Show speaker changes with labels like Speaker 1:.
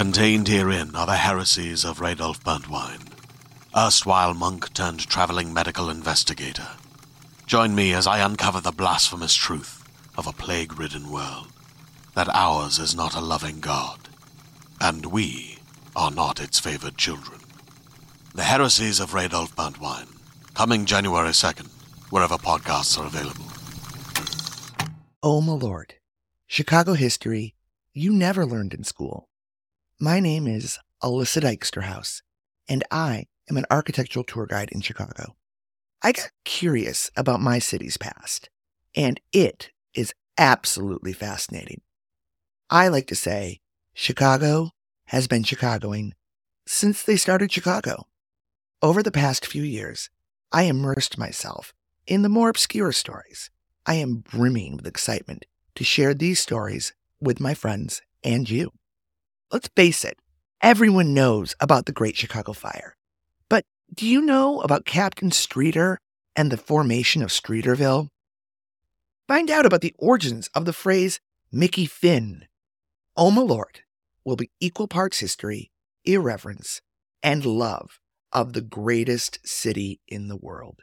Speaker 1: Contained herein are the heresies of Radolf Burntwine, erstwhile monk turned traveling medical investigator. Join me as I uncover the blasphemous truth of a plague ridden world that ours is not a loving God, and we are not its favored children. The heresies of Radolf Burntwine, coming January 2nd, wherever podcasts are available.
Speaker 2: Oh, Malort. Chicago history you never learned in school. My name is Alyssa Dyksterhouse, and I am an architectural tour guide in Chicago. I got curious about my city's past, and it is absolutely fascinating. I like to say Chicago has been Chicagoing since they started Chicago. Over the past few years, I immersed myself in the more obscure stories. I am brimming with excitement to share these stories with my friends and you. Let's face it, everyone knows about the Great Chicago Fire. But do you know about Captain Streeter and the formation of Streeterville? Find out about the origins of the phrase Mickey Finn. Oh, Malort, will be equal parts history, irreverence, and love of the greatest city in the world.